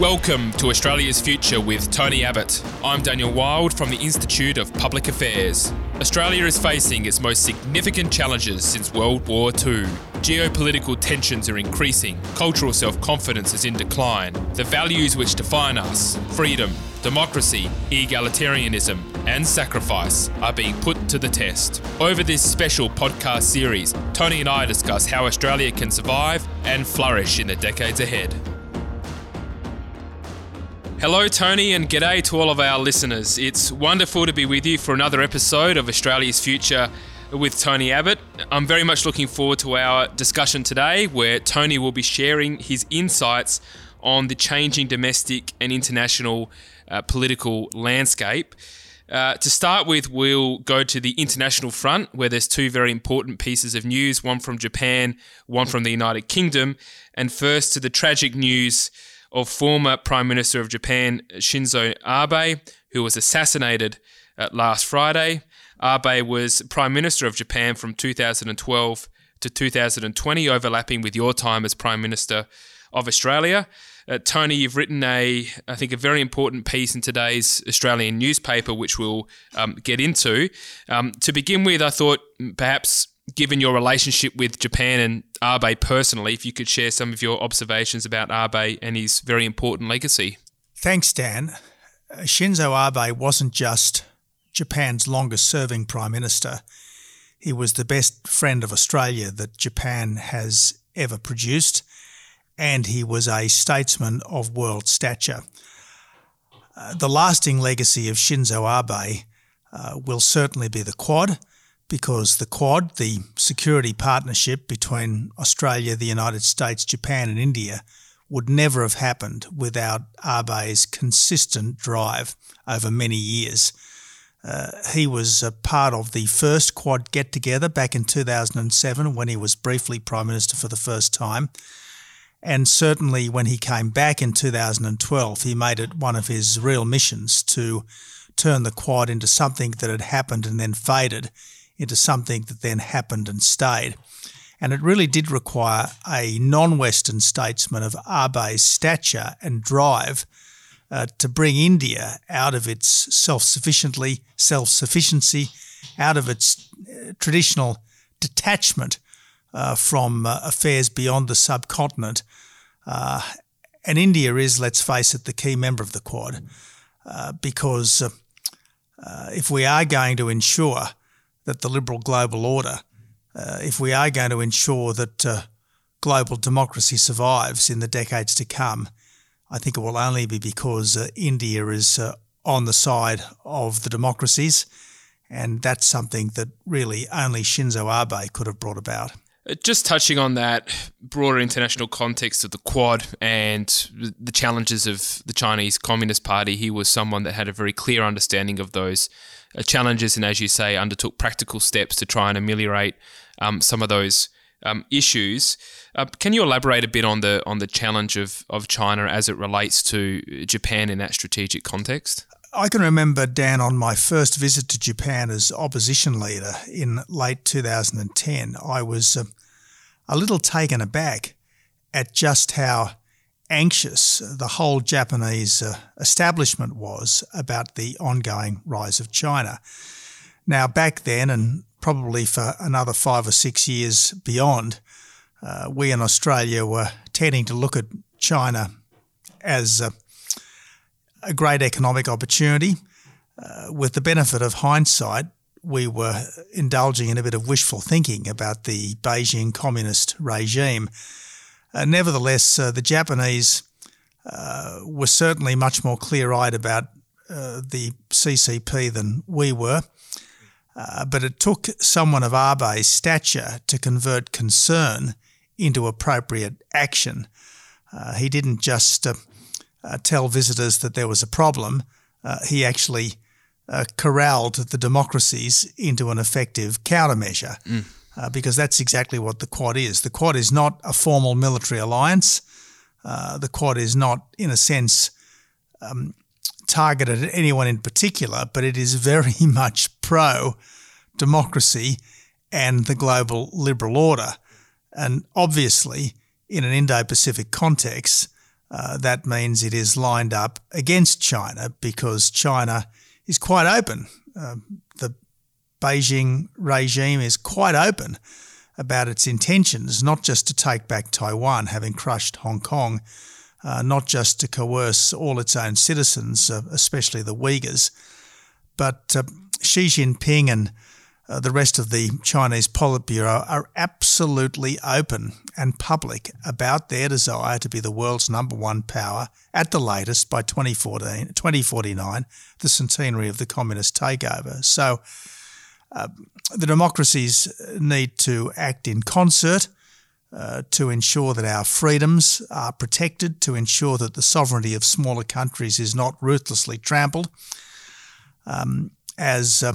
Welcome to Australia's Future with Tony Abbott. I'm Daniel Wild from the Institute of Public Affairs. Australia is facing its most significant challenges since World War II. Geopolitical tensions are increasing, cultural self confidence is in decline. The values which define us freedom, democracy, egalitarianism, and sacrifice are being put to the test. Over this special podcast series, Tony and I discuss how Australia can survive and flourish in the decades ahead. Hello, Tony, and g'day to all of our listeners. It's wonderful to be with you for another episode of Australia's Future with Tony Abbott. I'm very much looking forward to our discussion today, where Tony will be sharing his insights on the changing domestic and international uh, political landscape. Uh, to start with, we'll go to the international front, where there's two very important pieces of news one from Japan, one from the United Kingdom. And first, to the tragic news of former Prime Minister of Japan Shinzo Abe, who was assassinated uh, last Friday. Abe was Prime Minister of Japan from 2012 to 2020, overlapping with your time as Prime Minister of Australia. Uh, Tony, you've written a, I think, a very important piece in today's Australian newspaper, which we'll um, get into. Um, to begin with, I thought perhaps given your relationship with Japan and Abe personally, if you could share some of your observations about Abe and his very important legacy. Thanks, Dan. Shinzo Abe wasn't just Japan's longest serving Prime Minister, he was the best friend of Australia that Japan has ever produced, and he was a statesman of world stature. Uh, the lasting legacy of Shinzo Abe uh, will certainly be the Quad because the Quad, the security partnership between Australia, the United States, Japan, and India, would never have happened without Abe's consistent drive over many years. Uh, he was a part of the first Quad get together back in 2007 when he was briefly Prime Minister for the first time. And certainly when he came back in 2012, he made it one of his real missions to turn the Quad into something that had happened and then faded into something that then happened and stayed. And it really did require a non Western statesman of Abe's stature and drive uh, to bring India out of its self sufficiently self sufficiency, out of its uh, traditional detachment uh, from uh, affairs beyond the subcontinent. Uh, and India is, let's face it, the key member of the Quad, uh, because if we are going to ensure that the liberal global order, uh, if we are going to ensure that uh, global democracy survives in the decades to come, I think it will only be because uh, India is uh, on the side of the democracies, and that's something that really only Shinzo Abe could have brought about. Uh, just touching on that broader international context of the Quad and the challenges of the Chinese Communist Party, he was someone that had a very clear understanding of those challenges and, as you say, undertook practical steps to try and ameliorate um, some of those um, issues. Uh, can you elaborate a bit on the on the challenge of, of China as it relates to Japan in that strategic context? I can remember, Dan, on my first visit to Japan as opposition leader in late 2010, I was uh, a little taken aback at just how anxious the whole Japanese uh, establishment was about the ongoing rise of China. Now, back then, and probably for another five or six years beyond, uh, we in Australia were tending to look at China as a, a great economic opportunity. Uh, with the benefit of hindsight, we were indulging in a bit of wishful thinking about the Beijing communist regime nevertheless, uh, the Japanese uh, were certainly much more clear eyed about uh, the CCP than we were. Uh, but it took someone of Abe's stature to convert concern into appropriate action. Uh, he didn't just tell visitors that there was a problem, he actually corralled the democracies into an effective countermeasure. Mm uh, because that's exactly what the Quad is. The Quad is not a formal military alliance. Uh, the Quad is not, in a sense, um, targeted at anyone in particular, but it is very much pro democracy and the global liberal order. And obviously, in an Indo Pacific context, uh, that means it is lined up against China because China is quite open. Uh, the Beijing regime is quite open about its intentions, not just to take back Taiwan, having crushed Hong Kong, uh, not just to coerce all its own citizens, uh, especially the Uyghurs, but uh, Xi Jinping and uh, the rest of the Chinese Politburo are absolutely open and public about their desire to be the world's number one power at the latest by 2014, 2049, the centenary of the communist takeover. So uh, the democracies need to act in concert. Uh, to ensure that our freedoms are protected, to ensure that the sovereignty of smaller countries is not ruthlessly trampled. Um, as uh,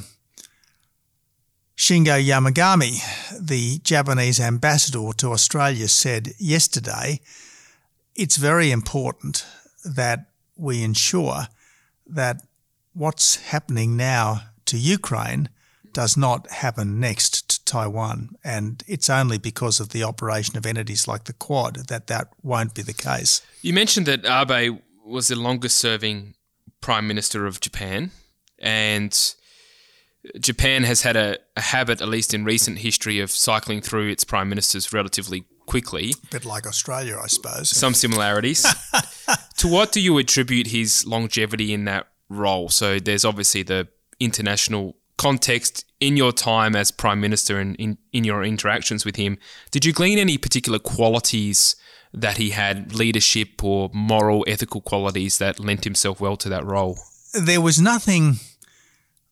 Shingo Yamagami, the Japanese ambassador to Australia, said yesterday, it's very important that we ensure that what's happening now to Ukraine does not happen next to Taiwan. And it's only because of the operation of entities like the Quad that that won't be the case. You mentioned that Abe was the longest serving Prime Minister of Japan. And Japan has had a, a, habit, at least in recent history, of cycling through its prime ministers relatively quickly. A bit like Australia, I suppose. Some similarities. to what do you attribute his longevity in that role? So there's obviously the international context in your time as prime minister and in, in your interactions with him. Did you glean any particular qualities that he had, leadership or moral, ethical qualities that lent himself well to that role? There was nothing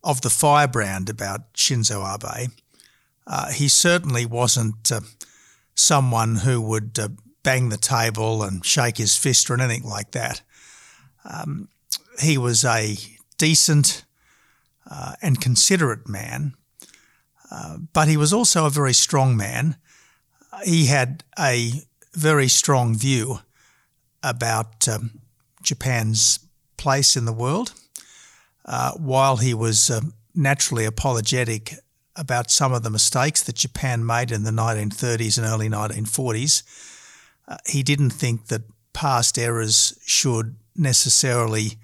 of the firebrand about Shinzo Abe. Uh, he certainly wasn't uh, someone who would uh, bang the table and shake his fist or anything like that. Um, he was a decent uh, and considerate man, uh, but he was also a very strong man. He had a very strong view about um, Japan's place in the world uh, while he was uh, naturally apologetic about some of the mistakes that Japan made in the 1930s and early 1940s, uh, he didn't think that past errors should necessarily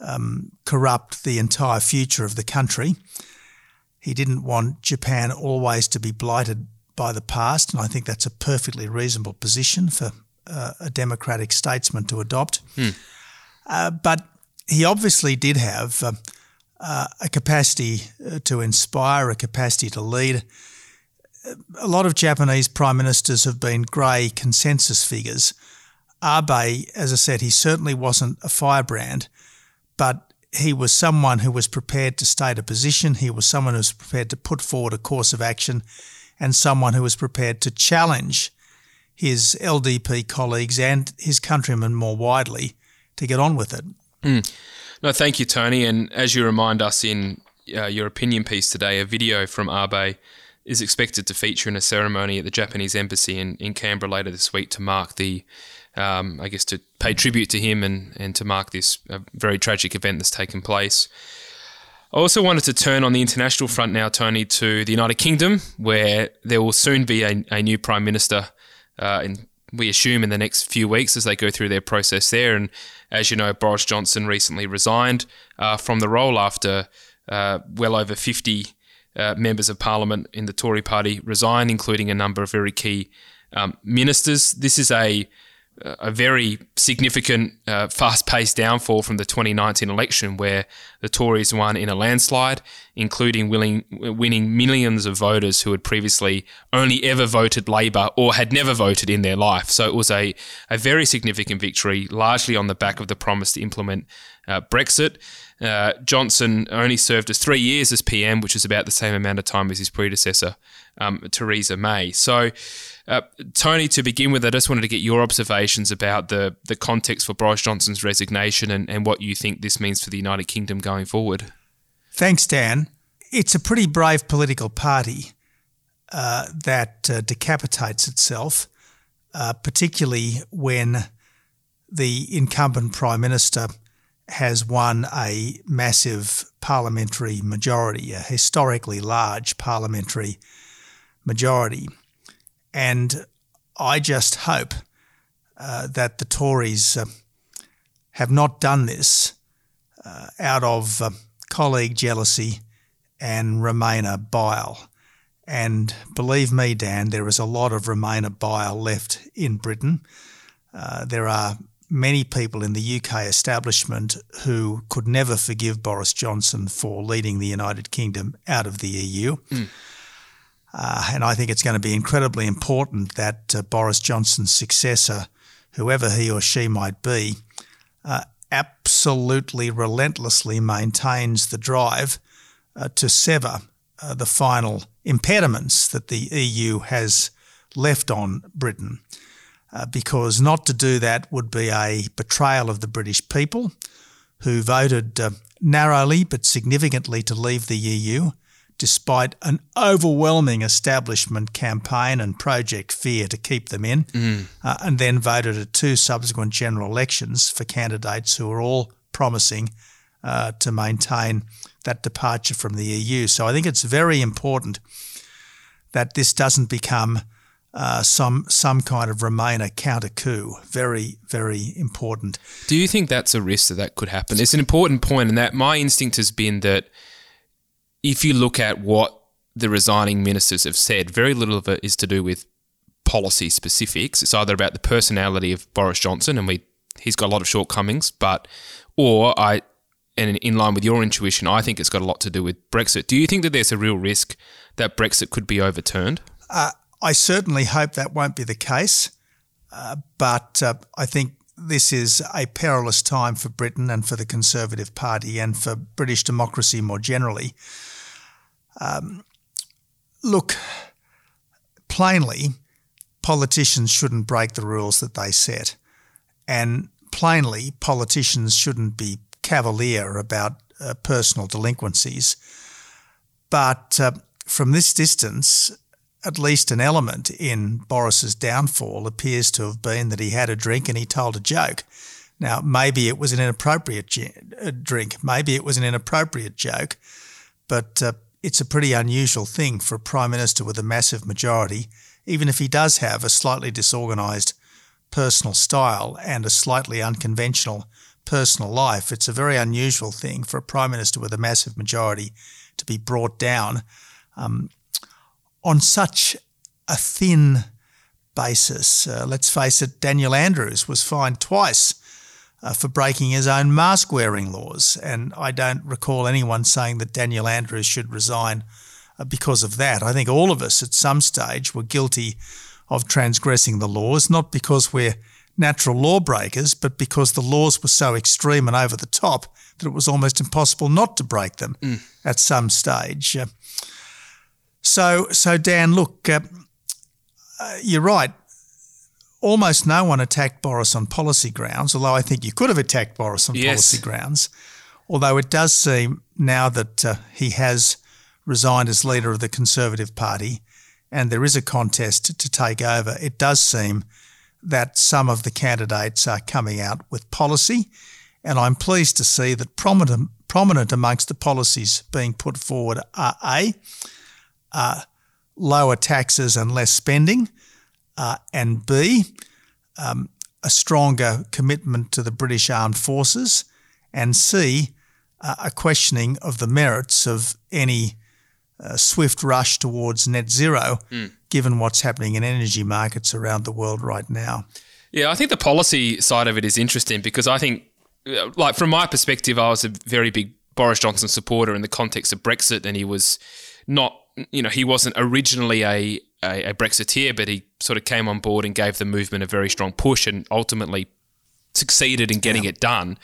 um, corrupt the entire future of the country. He didn't want Japan always to be blighted by the past, and I think that's a perfectly reasonable position for uh, a democratic statesman to adopt. Hmm. Uh, but he obviously did have uh, uh, a capacity uh, to inspire, a capacity to lead. A lot of Japanese prime ministers have been grey consensus figures. Abe, as I said, he certainly wasn't a firebrand, but he was someone who was prepared to state a position. He was someone who was prepared to put forward a course of action and someone who was prepared to challenge his LDP colleagues and his countrymen more widely to get on with it. Mm. No, thank you, Tony. And as you remind us in uh, your opinion piece today, a video from Abe is expected to feature in a ceremony at the Japanese embassy in, in Canberra later this week to mark the, um, I guess, to pay tribute to him and, and to mark this uh, very tragic event that's taken place. I also wanted to turn on the international front now, Tony, to the United Kingdom, where there will soon be a, a new Prime Minister, uh, in, we assume, in the next few weeks as they go through their process there. And as you know, Boris Johnson recently resigned uh, from the role after uh, well over 50 uh, members of parliament in the Tory party resigned, including a number of very key um, ministers. This is a a very significant, uh, fast paced downfall from the 2019 election, where the Tories won in a landslide, including willing, winning millions of voters who had previously only ever voted Labour or had never voted in their life. So it was a, a very significant victory, largely on the back of the promise to implement uh, Brexit. Uh, Johnson only served as three years as PM, which is about the same amount of time as his predecessor, um, Theresa May. So, uh, Tony, to begin with, I just wanted to get your observations about the, the context for Boris Johnson's resignation and, and what you think this means for the United Kingdom going forward. Thanks, Dan. It's a pretty brave political party uh, that uh, decapitates itself, uh, particularly when the incumbent Prime Minister has won a massive parliamentary majority, a historically large parliamentary majority. And I just hope uh, that the Tories uh, have not done this uh, out of uh, colleague jealousy and Remainer bile. And believe me, Dan, there is a lot of Remainer bile left in Britain. Uh, there are many people in the UK establishment who could never forgive Boris Johnson for leading the United Kingdom out of the EU. Mm. Uh, and I think it's going to be incredibly important that uh, Boris Johnson's successor, whoever he or she might be, uh, absolutely relentlessly maintains the drive uh, to sever uh, the final impediments that the EU has left on Britain. Uh, because not to do that would be a betrayal of the British people who voted narrowly but significantly to leave the EU despite an overwhelming establishment campaign and Project Fear to keep them in, mm. uh, and then voted at two subsequent general elections for candidates who were all promising uh, to maintain that departure from the EU. So I think it's very important that this doesn't become uh, some some kind of Remainer counter coup. Very very important. Do you think that's a risk that that could happen? It's an important point, and that my instinct has been that if you look at what the resigning ministers have said, very little of it is to do with policy specifics. It's either about the personality of Boris Johnson, and we he's got a lot of shortcomings, but or I and in line with your intuition, I think it's got a lot to do with Brexit. Do you think that there's a real risk that Brexit could be overturned? Uh, I certainly hope that won't be the case, uh, but uh, I think this is a perilous time for Britain and for the Conservative Party and for British democracy more generally. Um, look, plainly, politicians shouldn't break the rules that they set. And plainly, politicians shouldn't be cavalier about uh, personal delinquencies. But uh, from this distance, at least an element in Boris's downfall appears to have been that he had a drink and he told a joke. Now, maybe it was an inappropriate uh, drink, maybe it was an inappropriate joke, but uh, it's a pretty unusual thing for a Prime Minister with a massive majority, even if he does have a slightly disorganised personal style and a slightly unconventional personal life. It's a very unusual thing for a Prime Minister with a massive majority to be brought down um, on such a thin basis. Uh, let's face it, Daniel Andrews was fined twice uh, for breaking his own mask wearing laws. And I don't recall anyone saying that Daniel Andrews should resign uh, because of that. I think all of us at some stage were guilty of transgressing the laws, not because we're natural lawbreakers, but because the laws were so extreme and over the top that it was almost impossible not to break them mm. at some stage. Uh, so, so Dan, look, uh, uh, you're right almost no one attacked Boris on policy grounds, although I think you could have attacked Boris on yes. policy grounds. Although it does seem now that uh, he has resigned as leader of the Conservative Party and there is a contest to take over, it does seem that some of the candidates are coming out with policy. And I'm pleased to see that prominent, prominent amongst the policies being put forward are A, uh, lower taxes and less spending uh, and B, um, a stronger commitment to the British Armed Forces, and C, uh, a questioning of the merits of any uh, swift rush towards net zero, mm. given what's happening in energy markets around the world right now. Yeah, I think the policy side of it is interesting because I think, uh, like, from my perspective, I was a very big Boris Johnson supporter in the context of Brexit, and he was not, you know, he wasn't originally a a, a Brexiteer, but he sort of came on board and gave the movement a very strong push and ultimately succeeded in getting yeah. it done.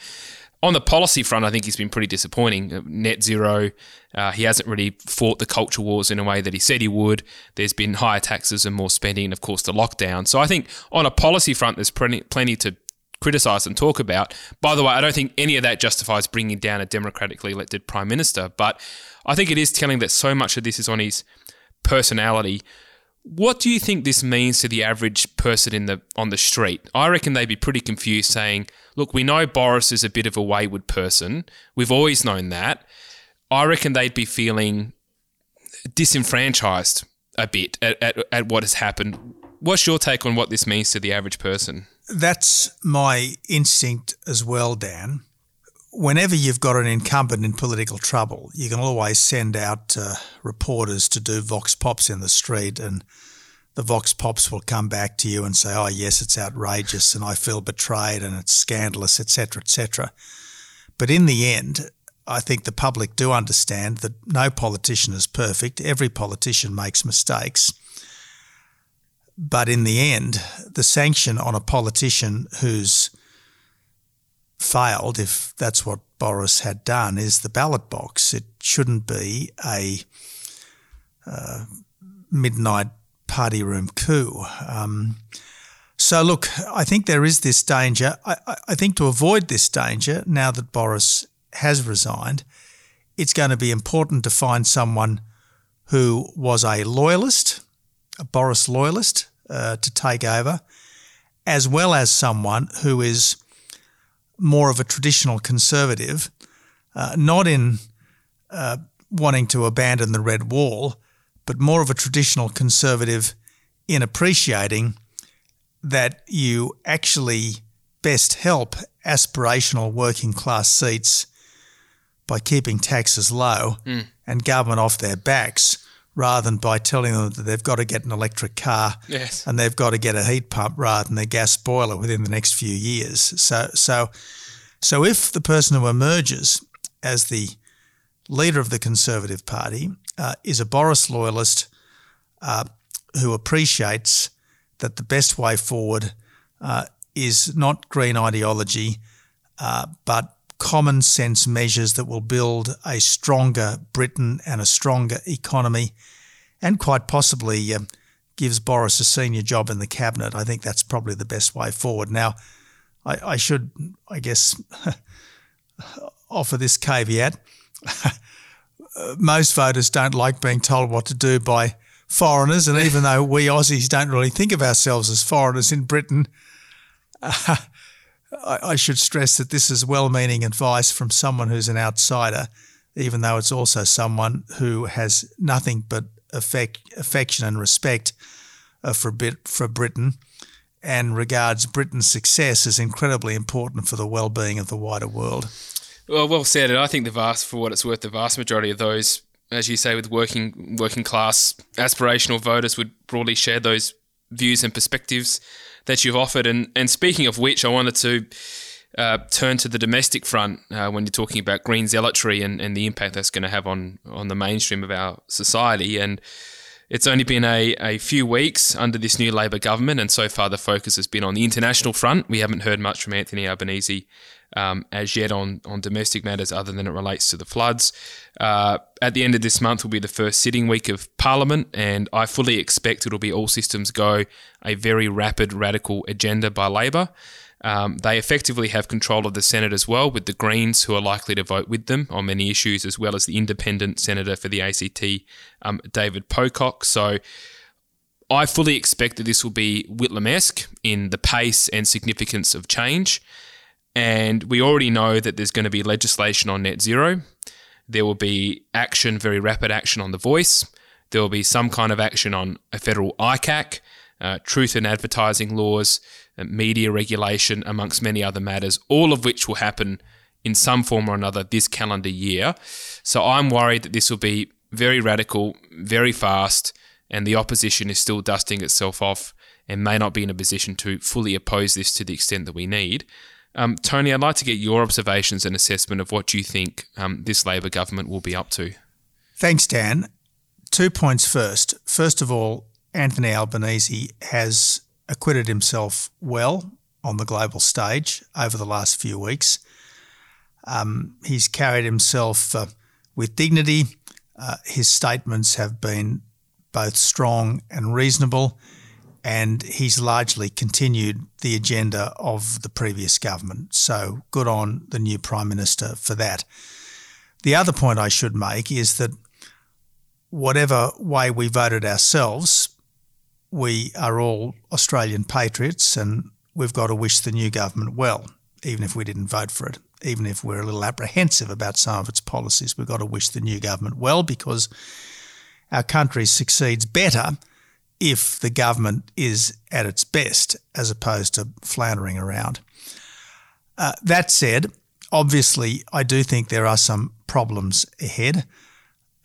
On the policy front, I think he's been pretty disappointing. Uh, net zero, uh, he hasn't really fought the culture wars in a way that he said he would. There's been higher taxes and more spending, and of course, the lockdown. So I think on a policy front, there's plenty, plenty to criticise and talk about. By the way, I don't think any of that justifies bringing down a democratically elected prime minister, but I think it is telling that so much of this is on his personality what do you think this means to the average person in the on the street? I reckon they'd be pretty confused saying, "Look, we know Boris is a bit of a wayward person. We've always known that." I reckon they'd be feeling disenfranchised a bit at, at, at what has happened. What's your take on what this means to the average person? That's my instinct as well, Dan. Whenever you've got an incumbent in political trouble, you can always send out uh, reporters to do vox pops in the street, and the vox pops will come back to you and say, "Oh, yes, it's outrageous, and I feel betrayed, and it's scandalous, etc., etc." But in the end, I think the public do understand that no politician is perfect. Every politician makes mistakes. But in the end, the sanction on a politician who's failed, if that's what Boris had done, is the ballot box. It shouldn't be a uh, midnight party room coup. Um, so, look, I think there is this danger. I, I, think to avoid this danger, now that Boris has resigned, it's going to be important to find someone who was a loyalist, a Boris loyalist, uh, to take over, as well as someone who is more of a traditional conservative, uh, not in uh, wanting to abandon the red wall, but more of a traditional conservative in appreciating that you actually best help aspirational working class seats by keeping taxes low mm. and government off their backs rather than by telling them that they've got to get an electric car yes. and they've got to get a heat pump rather than a gas boiler within the next few years. So, so, so if the person who emerges as the leader of the Conservative Party uh, is a Boris loyalist uh, who appreciates that the best way forward uh, is not green ideology, uh, but common sense measures that will build a stronger Britain and a stronger economy, and quite possibly uh, gives Boris a senior job in the cabinet. I think that's probably the best way forward. Now, I, I should, I guess, offer this caveat. Most voters don't like being told what to do by foreigners, and even though we Aussies don't really think of ourselves as foreigners in Britain, uh, I, I should stress that this is well meaning advice from someone who's an outsider, even though it's also someone who has nothing but affect, affection and respect uh, for, for Britain and regards Britain's success as incredibly important for the well being of the wider world. Well, well said. And I think the vast, for what it's worth, the vast majority of those, as you say, with working working class aspirational voters would broadly share those views and perspectives that you've offered. And, and speaking of which, I wanted to uh, turn to the domestic front uh, when you're talking about green zealotry and, and the impact that's going to have on, on the mainstream of our society. And it's only been a, a few weeks under this new Labor government, and so far the focus has been on the international front. We haven't heard much from Anthony Albanese um, as yet on, on domestic matters other than it relates to the floods. Uh, at the end of this month will be the first sitting week of Parliament, and I fully expect it'll be all systems go, a very rapid, radical agenda by Labor. Um, they effectively have control of the Senate as well, with the Greens, who are likely to vote with them on many issues, as well as the independent senator for the ACT, um, David Pocock. So I fully expect that this will be Whitlam esque in the pace and significance of change. And we already know that there's going to be legislation on net zero. There will be action, very rapid action on the voice. There will be some kind of action on a federal ICAC, uh, truth in advertising laws, uh, media regulation, amongst many other matters, all of which will happen in some form or another this calendar year. So I'm worried that this will be very radical, very fast, and the opposition is still dusting itself off and may not be in a position to fully oppose this to the extent that we need. Um, Tony, I'd like to get your observations and assessment of what you think um, this Labor government will be up to. Thanks, Dan. Two points first. First of all, Anthony Albanese has acquitted himself well on the global stage over the last few weeks. Um, he's carried himself uh, with dignity. Uh, his statements have been both strong and reasonable and he's largely continued the agenda of the previous government. So good on the new Prime Minister for that. The other point I should make is that whatever way we voted ourselves, we are all Australian patriots and we've got to wish the new government well, even if we didn't vote for it. Even if we're a little apprehensive about some of its policies, we've got to wish the new government well because our country succeeds better if the government is at its best as opposed to floundering around. Uh, that said, obviously, I do think there are some problems ahead.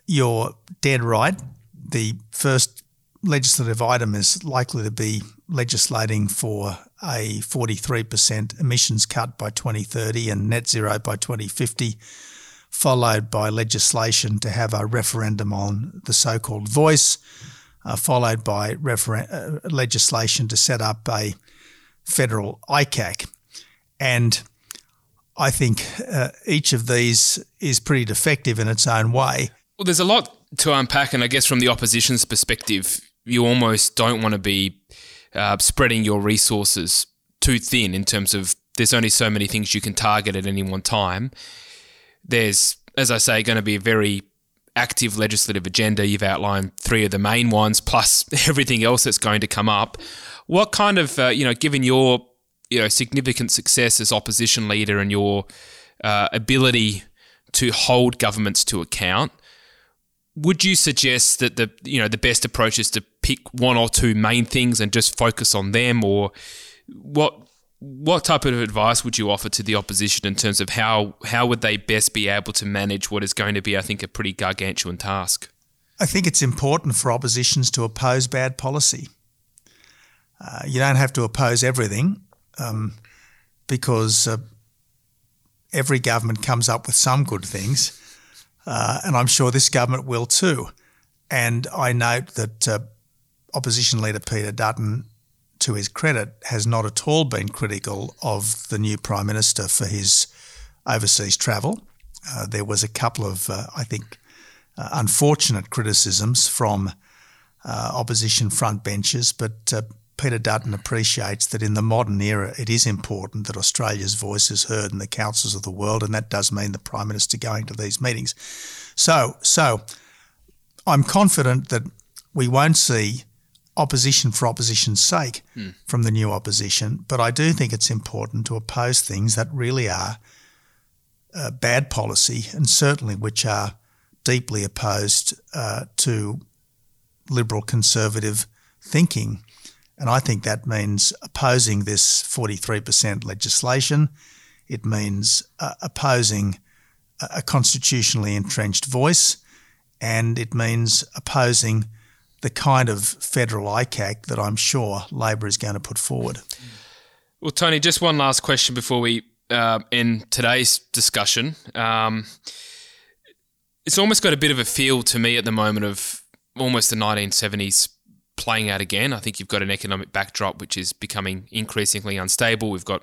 You're dead right. The first legislative item is likely to be legislating for a 43% emissions cut by 2030 and net zero by 2050, followed by legislation to have a referendum on the so called voice, uh, followed by uh, legislation to set up a federal ICAC. And I think uh, each of these is pretty defective in its own way. Well, there's a lot to unpack, and I guess from the opposition's perspective, you almost don't want to be uh, spreading your resources too thin in terms of there's only so many things you can target at any one time. There's, as I say, going to be a very active legislative agenda. You've outlined three of the main ones, plus everything else that's going to come up. What kind of, uh, you know, given your, you know, significant success as opposition leader and your uh, ability to hold governments to account, would you suggest that the you know the best approach is to pick one or two main things and just focus on them, or what what type of advice would you offer to the opposition in terms of how how would they best be able to manage what is going to be, I think, a pretty gargantuan task? I think it's important for oppositions to oppose bad policy. Uh, you don't have to oppose everything um, because uh, every government comes up with some good things. Uh, and I'm sure this government will too. And I note that uh, opposition leader Peter Dutton, to his credit, has not at all been critical of the new Prime Minister for his overseas travel. Uh, there was a couple of, uh, I think, uh, unfortunate criticisms from uh, opposition front benches, but Peter Dutton appreciates that in the modern era, it is important that Australia's voice is heard in the councils of the world, and that does mean the Prime Minister going to these meetings. So, so I'm confident that we won't see opposition for opposition's sake hmm. from the new opposition, but I do think it's important to oppose things that really are uh, bad policy and certainly which are deeply opposed uh, to liberal conservative thinking. And I think that means opposing this 43% legislation. It means uh, opposing a constitutionally entrenched voice. And it means opposing the kind of federal ICAC that I'm sure Labor is going to put forward. Well, Tony, just one last question before we uh, end today's discussion. Um, it's almost got a bit of a feel to me at the moment of almost the 1970s playing out again. I think you've got an economic backdrop which is becoming increasingly unstable. We've got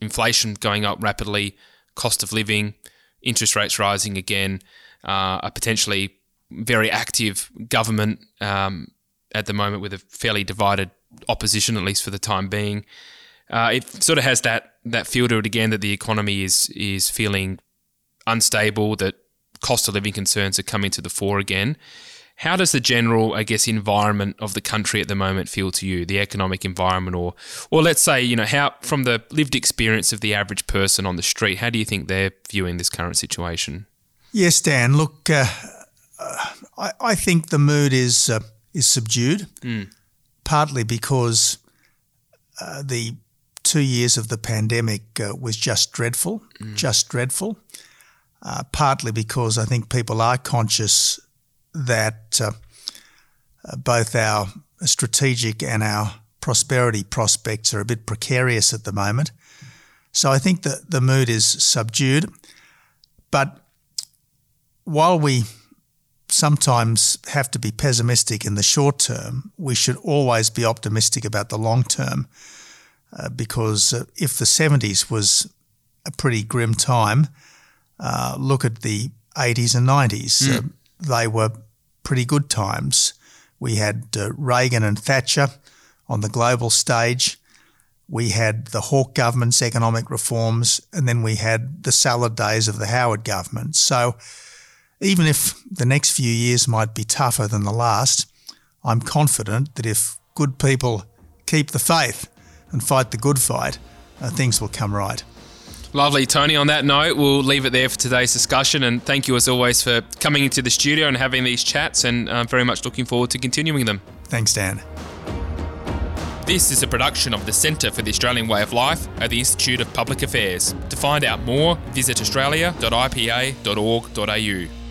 inflation going up rapidly, cost of living, interest rates rising again, uh, a potentially very active government um, at the moment with a fairly divided opposition, at least for the time being. Uh, it sort of has that that feel to it again that the economy is is feeling unstable, that cost of living concerns are coming to the fore again. How does the general, I guess, environment of the country at the moment feel to you? The economic environment, or, or let's say, you know, how from the lived experience of the average person on the street, how do you think they're viewing this current situation? Yes, Dan. Look, uh, I, I, think the mood is uh, is subdued, mm. partly because uh, the two years of the pandemic uh, was just dreadful, mm. just dreadful. Uh, partly because I think people are conscious that uh, uh, both our strategic and our prosperity prospects are a bit precarious at the moment. So I think that the mood is subdued. But while we sometimes have to be pessimistic in the short term, we should always be optimistic about the long term. Uh, because uh, if the 70s was a pretty grim time, uh, look at the 80s and 90s. Mm. they were pretty good times. We had uh, Reagan and Thatcher on the global stage. We had the Hawke government's economic reforms, and then we had the salad days of the Howard government. So, even if the next few years might be tougher than the last, I'm confident that if good people keep the faith and fight the good fight, uh, things will come right. Lovely, Tony. On that note, we'll leave it there for today's discussion. And thank you, as always, for coming into the studio and having these chats. And I'm very much looking forward to continuing them. Thanks, Dan. This is a production of the Centre for the Australian Way of Life at the Institute of Public Affairs. To find out more, visit australia.ipa.org.au.